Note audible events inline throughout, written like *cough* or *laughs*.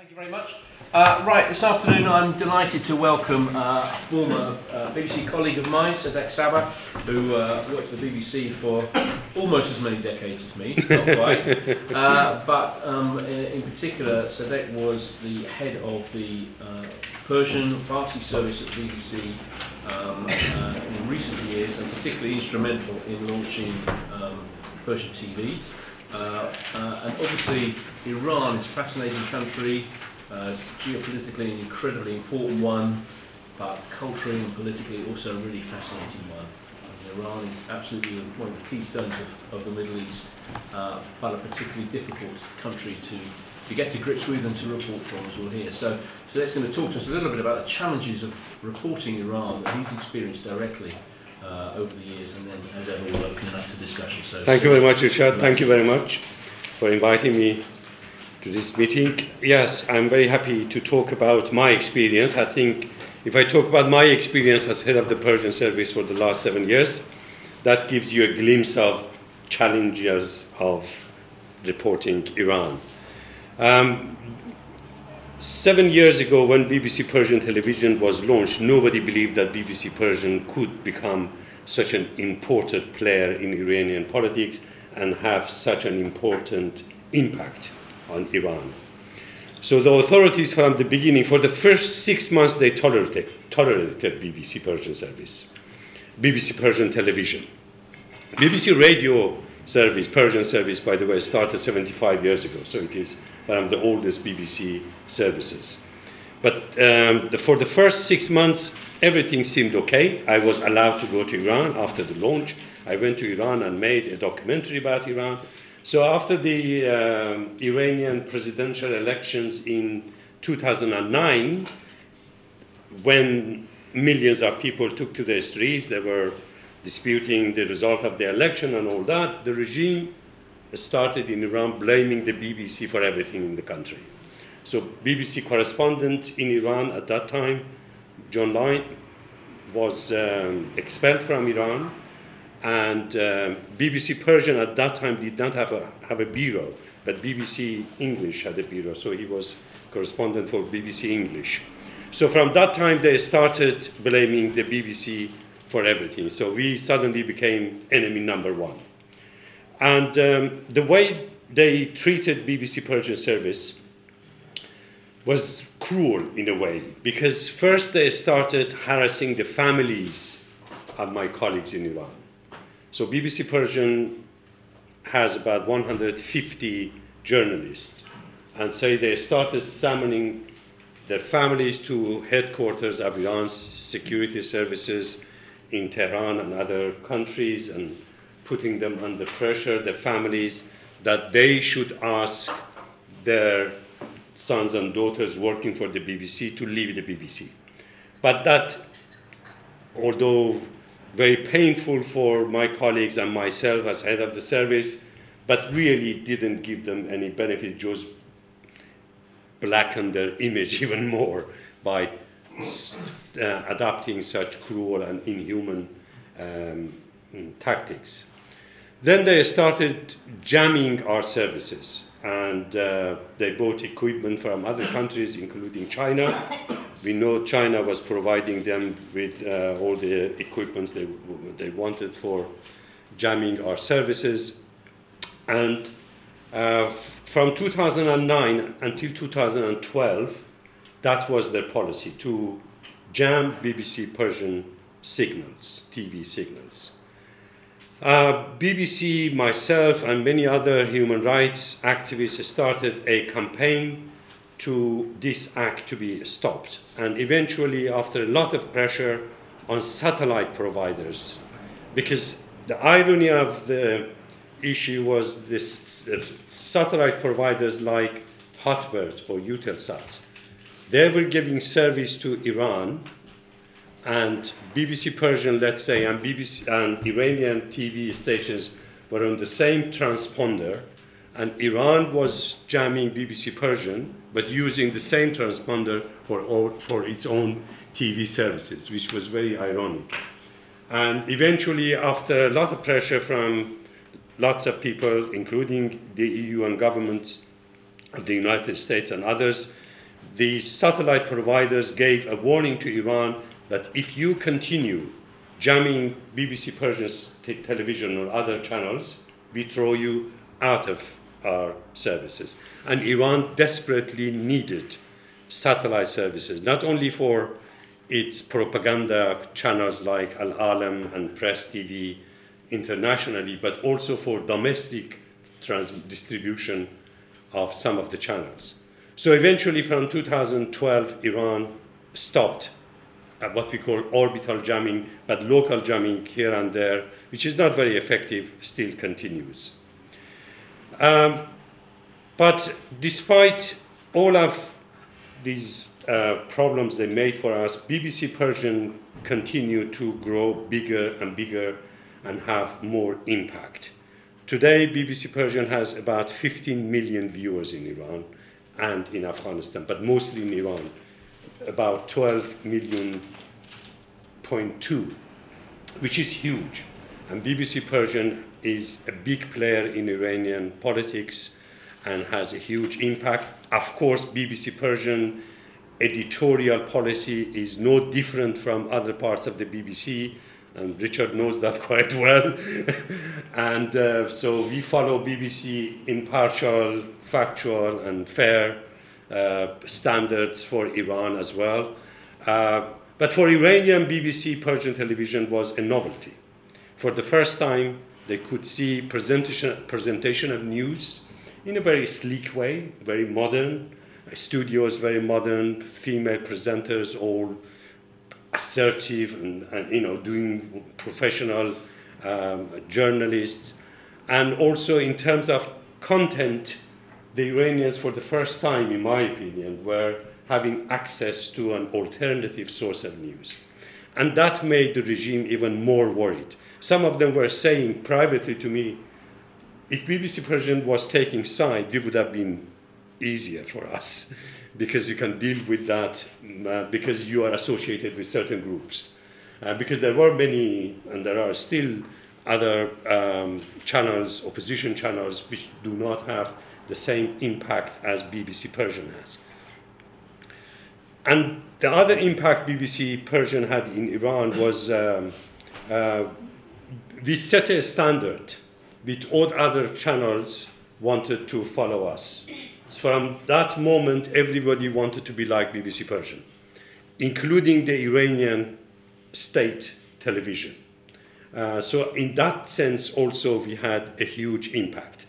Thank you very much. Uh, right, this afternoon I'm delighted to welcome uh, a former uh, BBC colleague of mine, Sadeq Saba, who uh, worked for the BBC for almost as many decades as me, not quite. *laughs* uh, but um, in, in particular, Sadeq was the head of the uh, Persian Farsi service at the BBC um, uh, in recent years and particularly instrumental in launching um, Persian TV. Uh, uh, and obviously, Iran is a fascinating country, uh, geopolitically an incredibly important one, but culturally and politically also a really fascinating one. And Iran is absolutely one of the keystones of, of the Middle East, uh, but a particularly difficult country to, to get to grips with and to report from, as we'll hear. So, so that's going to talk to us a little bit about the challenges of reporting Iran that he's experienced directly uh, over the years, and then as ever, we'll open it up to discussion. So, Thank you very much, Richard. Thank you very much for inviting me to this meeting. Yes, I'm very happy to talk about my experience. I think if I talk about my experience as head of the Persian service for the last seven years, that gives you a glimpse of challenges of reporting Iran. Um, seven years ago, when BBC Persian television was launched, nobody believed that BBC Persian could become such an important player in Iranian politics and have such an important impact on Iran. So the authorities from the beginning, for the first six months, they tolerated, tolerated BBC Persian service, BBC Persian television. BBC radio service, Persian service, by the way, started 75 years ago, so it is one of the oldest BBC services. But um, the, for the first six months, everything seemed okay. I was allowed to go to Iran after the launch. I went to Iran and made a documentary about Iran. So after the um, Iranian presidential elections in 2009, when millions of people took to the streets, they were disputing the result of the election and all that, the regime started in Iran blaming the BBC for everything in the country. So BBC correspondent in Iran at that time, Jon Leyne, was um, expelled from Iran, and um, BBC Persian at that time did not have a, have a bureau, but BBC English had a bureau, so he was correspondent for BBC English. So from that time, they started blaming the BBC for everything. So we suddenly became enemy number one. And um, the way they treated BBC Persian service was cruel in a way, because first they started harassing the families of my colleagues in Iran. So BBC Persian has about 150 journalists, and so they started summoning their families to headquarters of Iran's security services in Tehran and other countries and putting them under pressure, the families, that they should ask their sons and daughters working for the BBC to leave the BBC. But that, although very painful for my colleagues and myself as head of the service, but really didn't give them any benefit, just blackened their image *laughs* even more by uh, adopting such cruel and inhuman um, tactics. Then they started jamming our services and uh, they bought equipment from other countries, including China. We know China was providing them with uh, all the equipments they, they wanted for jamming our services. And uh, from 2009 until 2012, that was their policy to jam BBC Persian signals, TV signals. Uh, BBC, myself, and many other human rights activists started a campaign to this act to be stopped. And eventually, after a lot of pressure on satellite providers, because the irony of the issue was this uh, satellite providers like Hotbird or Eutelsat they were giving service to Iran, and BBC Persian, let's say, and BBC and Iranian TV stations were on the same transponder, and Iran was jamming BBC Persian, but using the same transponder for, all, for its own TV services, which was very ironic. And eventually, after a lot of pressure from lots of people, including the EU and governments of the United States and others, the satellite providers gave a warning to Iran that if you continue jamming BBC Persian t- television or other channels, we throw you out of our services. And Iran desperately needed satellite services, not only for its propaganda channels like Al Alam and Press TV internationally, but also for domestic trans- distribution of some of the channels. So eventually, from 2012, Iran stopped what we call orbital jamming, but local jamming here and there, which is not very effective, still continues. Um, but despite all of these uh, problems they made for us, BBC Persian continued to grow bigger and bigger and have more impact. Today, BBC Persian has about 15 million viewers in Iran and in Afghanistan, but mostly in Iran, about 12 million point two, which is huge. And BBC Persian is a big player in Iranian politics and has a huge impact. Of course, BBC Persian editorial policy is no different from other parts of the BBC, and Richard knows that *laughs* quite well. *laughs* and uh, so we follow BBC impartial, factual, and fair standards for Iran as well. Uh, but for Iranian BBC Persian television was a novelty. For the first time, they could see presentation, presentation of news in a very sleek way, very modern. Studios very modern, female presenters all assertive and, and you know doing professional um, journalists, and also in terms of content, the Iranians for the first time, in my opinion, were having access to an alternative source of news, and that made the regime even more worried. Some of them were saying privately to me, if BBC Persian was taking side, it would have been easier for us because you can deal with that uh, because you are associated with certain groups. Uh, because there were many, and there are still other um, channels, opposition channels, which do not have the same impact as BBC Persian has. And the other impact BBC Persian had in Iran was um, uh, we set a standard which all other channels wanted to follow us. From that moment, everybody wanted to be like BBC Persian, including the Iranian state television. Uh, so, in that sense, also, we had a huge impact.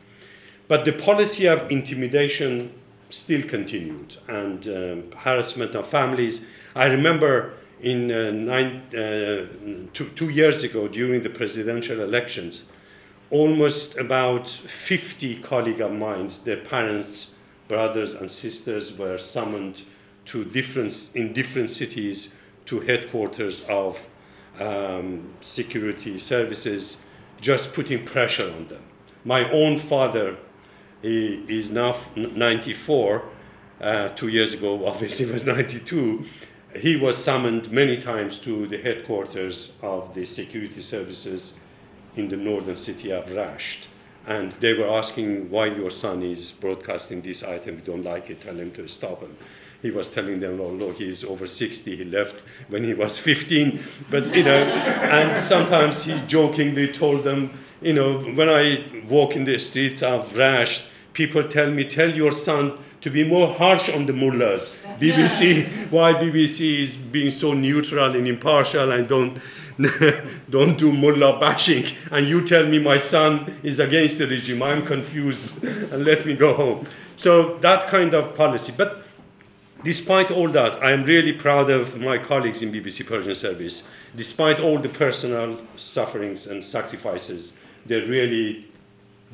But the policy of intimidation still continued and um, harassment of families. I remember in uh, nine, uh, two, two years ago during the presidential elections, almost about 50 colleagues of mine, their parents, brothers, and sisters were summoned to different, in different cities to headquarters of um, security services, just putting pressure on them. My own father he is now 94. Uh, two years ago, *laughs* obviously, was 92. He was summoned many times to the headquarters of the security services in the northern city of Rasht. And they were asking why your son is broadcasting this item. We don't like it. Tell him to stop him. He was telling them, "Oh, look, he's over 60. He left when he was 15." But you know, and sometimes he jokingly told them, "You know, when I walk in the streets of Rasht, people tell me, tell your son to be more harsh on the mullahs. BBC, *laughs* why BBC is being so neutral and impartial and don't *laughs* don't do mullah bashing. And you tell me my son is against the regime. I'm confused *laughs* and let me go home. So that kind of policy. But despite all that, I am really proud of my colleagues in BBC Persian Service. Despite all the personal sufferings and sacrifices, they really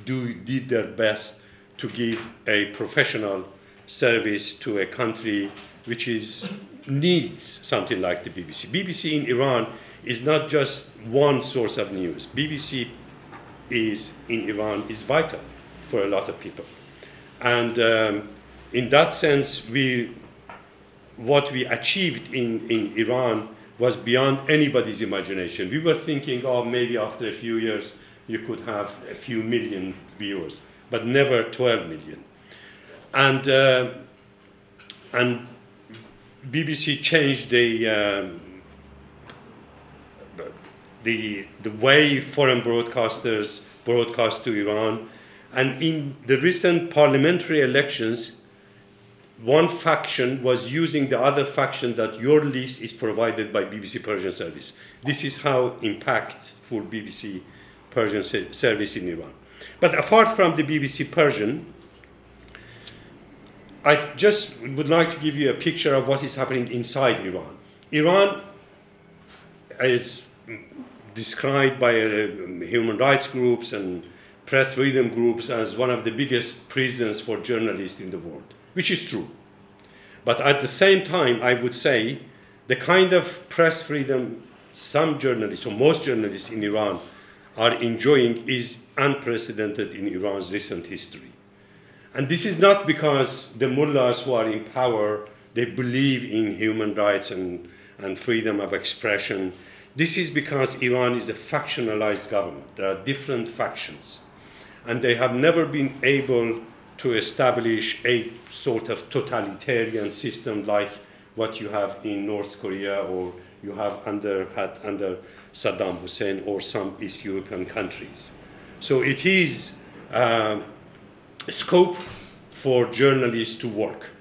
do did their best to give a professional service to a country which is needs something like the BBC. BBC in Iran is not just one source of news. BBC is in Iran is vital for a lot of people, and um, in that sense, we what we achieved in, in Iran was beyond anybody's imagination. We were thinking, oh, maybe after a few years you could have a few million viewers but never 12 million. And, uh, and BBC changed the, um, the, the way foreign broadcasters broadcast to Iran. And in the recent parliamentary elections, one faction was using the other faction that your list is provided by BBC Persian Service. This is how impactful BBC Persian service in Iran. But apart from the BBC Persian, I just would like to give you a picture of what is happening inside Iran. Iran is described by uh, human rights groups and press freedom groups as one of the biggest prisons for journalists in the world which is true. But at the same time, I would say the kind of press freedom some journalists, or most journalists in Iran, are enjoying is unprecedented in Iran's recent history. And this is not because the mullahs who are in power, they believe in human rights and, and freedom of expression. This is because Iran is a factionalized government. There are different factions. And they have never been able to establish a sort of totalitarian system like what you have in North Korea or you have under, had under Saddam Hussein or some East European countries. So it is uh, scope for journalists to work.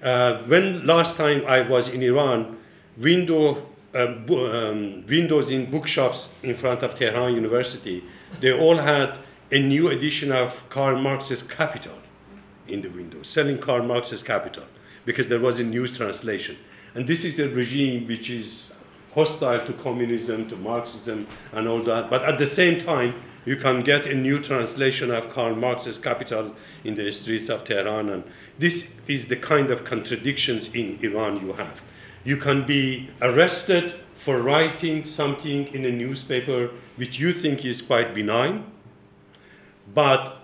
Uh, when last time I was in Iran, window, uh, um, windows in bookshops in front of Tehran University, they all had a new edition of Karl Marx's Capital in the window, selling Karl Marx's Capital, because there was a new translation. And this is a regime which is hostile to communism, to Marxism, and all that. But at the same time, you can get a new translation of Karl Marx's Capital in the streets of Tehran. And this is the kind of contradictions in Iran you have. You can be arrested for writing something in a newspaper which you think is quite benign, but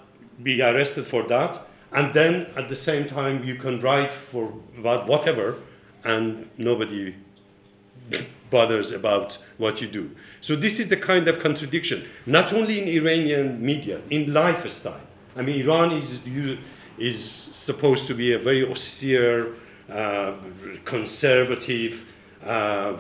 be arrested for that and then at the same time you can write for whatever and nobody bothers about what you do. So this is the kind of contradiction not only in iranian media in lifestyle. I mean iran is is supposed to be a very austere uh, conservative uh,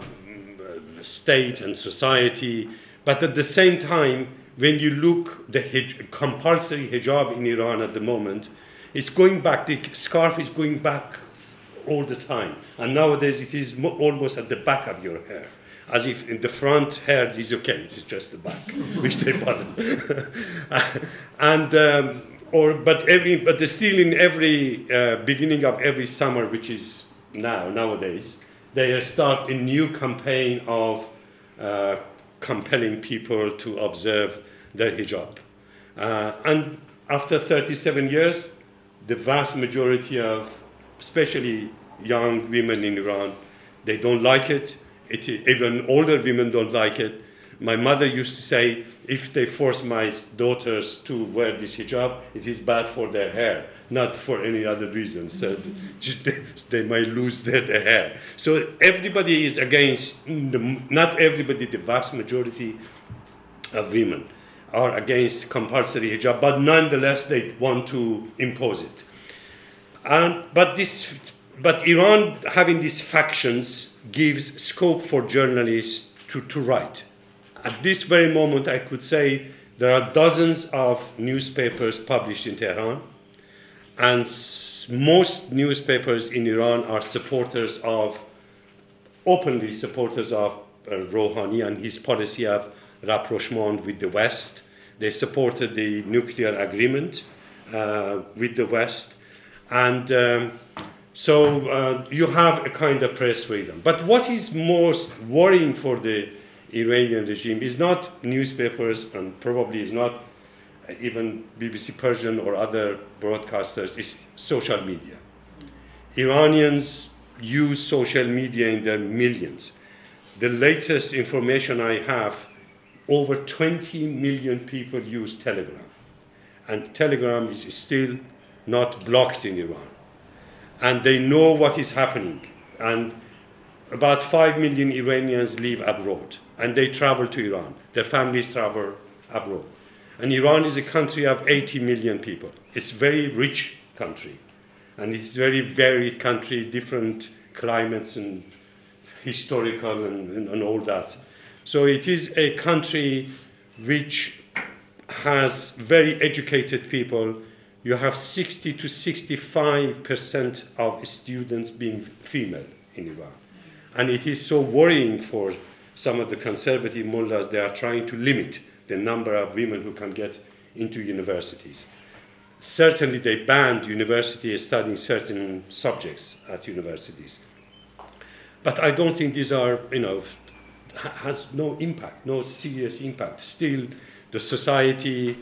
state and society but at the same time when you look the hij- compulsory hijab in iran at the moment it's going back, the scarf is going back all the time. And nowadays it is mo- almost at the back of your hair. As if in the front hair is okay, it's just the back, *laughs* which they bother. *laughs* and, um, or, but, every, but still in every uh, beginning of every summer, which is now, nowadays, they start a new campaign of uh, compelling people to observe their hijab. Uh, and after 37 years, the vast majority of, especially young women in Iran, they don't like it. it. Even older women don't like it. My mother used to say, if they force my daughters to wear this hijab, it is bad for their hair, not for any other reason. So *laughs* they might lose their, their hair. So everybody is against, the, not everybody, the vast majority of women are against compulsory hijab, but nonetheless they want to impose it. And, but, this, but Iran having these factions gives scope for journalists to, to write. At this very moment, I could say there are dozens of newspapers published in Tehran, and most newspapers in Iran are supporters of, openly supporters of uh, Rouhani and his policy of rapprochement with the West. They supported the nuclear agreement uh, with the West. And um, so uh, you have a kind of press freedom. But what is most worrying for the Iranian regime is not newspapers and probably is not even BBC Persian or other broadcasters, it's social media. Iranians use social media in their millions. The latest information I have over 20 million people use Telegram. And Telegram is still not blocked in Iran. And they know what is happening. And about 5 million Iranians live abroad. And they travel to Iran. Their families travel abroad. And Iran is a country of 80 million people. It's a very rich country. And it's a very varied country, different climates and historical and, and, and all that. So it is a country which has very educated people. You have 60 to 65 percent of students being female in Iran. And it is so worrying for some of the conservative mullahs. They are trying to limit the number of women who can get into universities. Certainly, they banned universities studying certain subjects at universities. But I don't think these are, you know, has no impact, no serious impact. Still, the society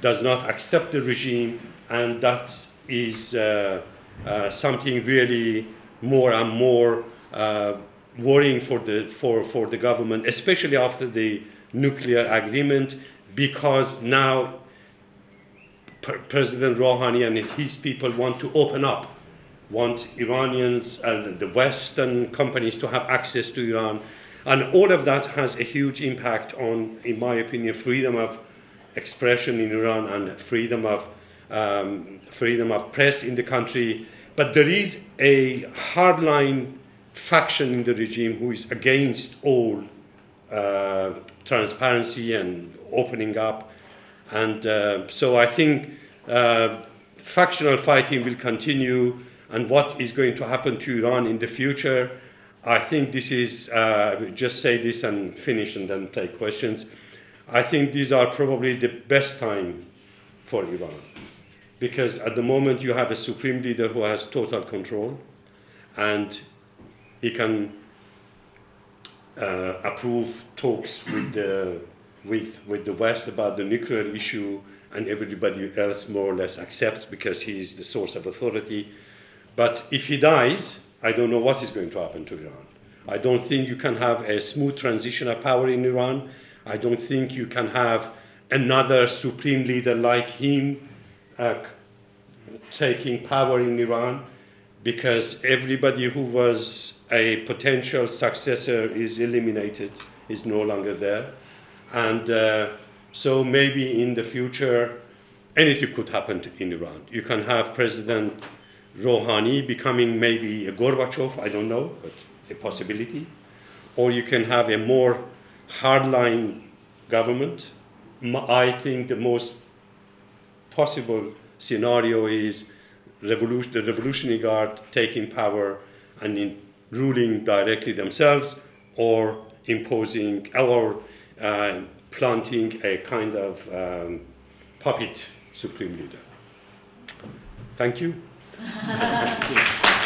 does not accept the regime, and that is uh, uh, something really more and more uh, worrying for the, for, for the government, especially after the nuclear agreement, because now President Rouhani and his, his people want to open up, want Iranians and the Western companies to have access to Iran. And all of that has a huge impact on, in my opinion, freedom of expression in Iran and freedom of, um, freedom of press in the country. But there is a hardline faction in the regime who is against all uh, transparency and opening up. And uh, so I think uh, factional fighting will continue. And what is going to happen to Iran in the future? I think this is, uh, I will just say this and finish and then take questions. I think these are probably the best time for Iran. Because at the moment you have a supreme leader who has total control and he can uh, approve talks with the, with, with the West about the nuclear issue, and everybody else more or less accepts because he is the source of authority. But if he dies, I don't know what is going to happen to Iran. I don't think you can have a smooth transition of power in Iran. I don't think you can have another supreme leader like him uh, taking power in Iran because everybody who was a potential successor is eliminated, is no longer there. And uh, so maybe in the future, anything could happen in Iran. You can have President Rouhani becoming maybe a Gorbachev, I don't know, but a possibility. Or you can have a more hardline government. I think the most possible scenario is revolution, the Revolutionary Guard taking power and in ruling directly themselves or imposing or uh, planting a kind of um, puppet supreme leader. Thank you. *laughs*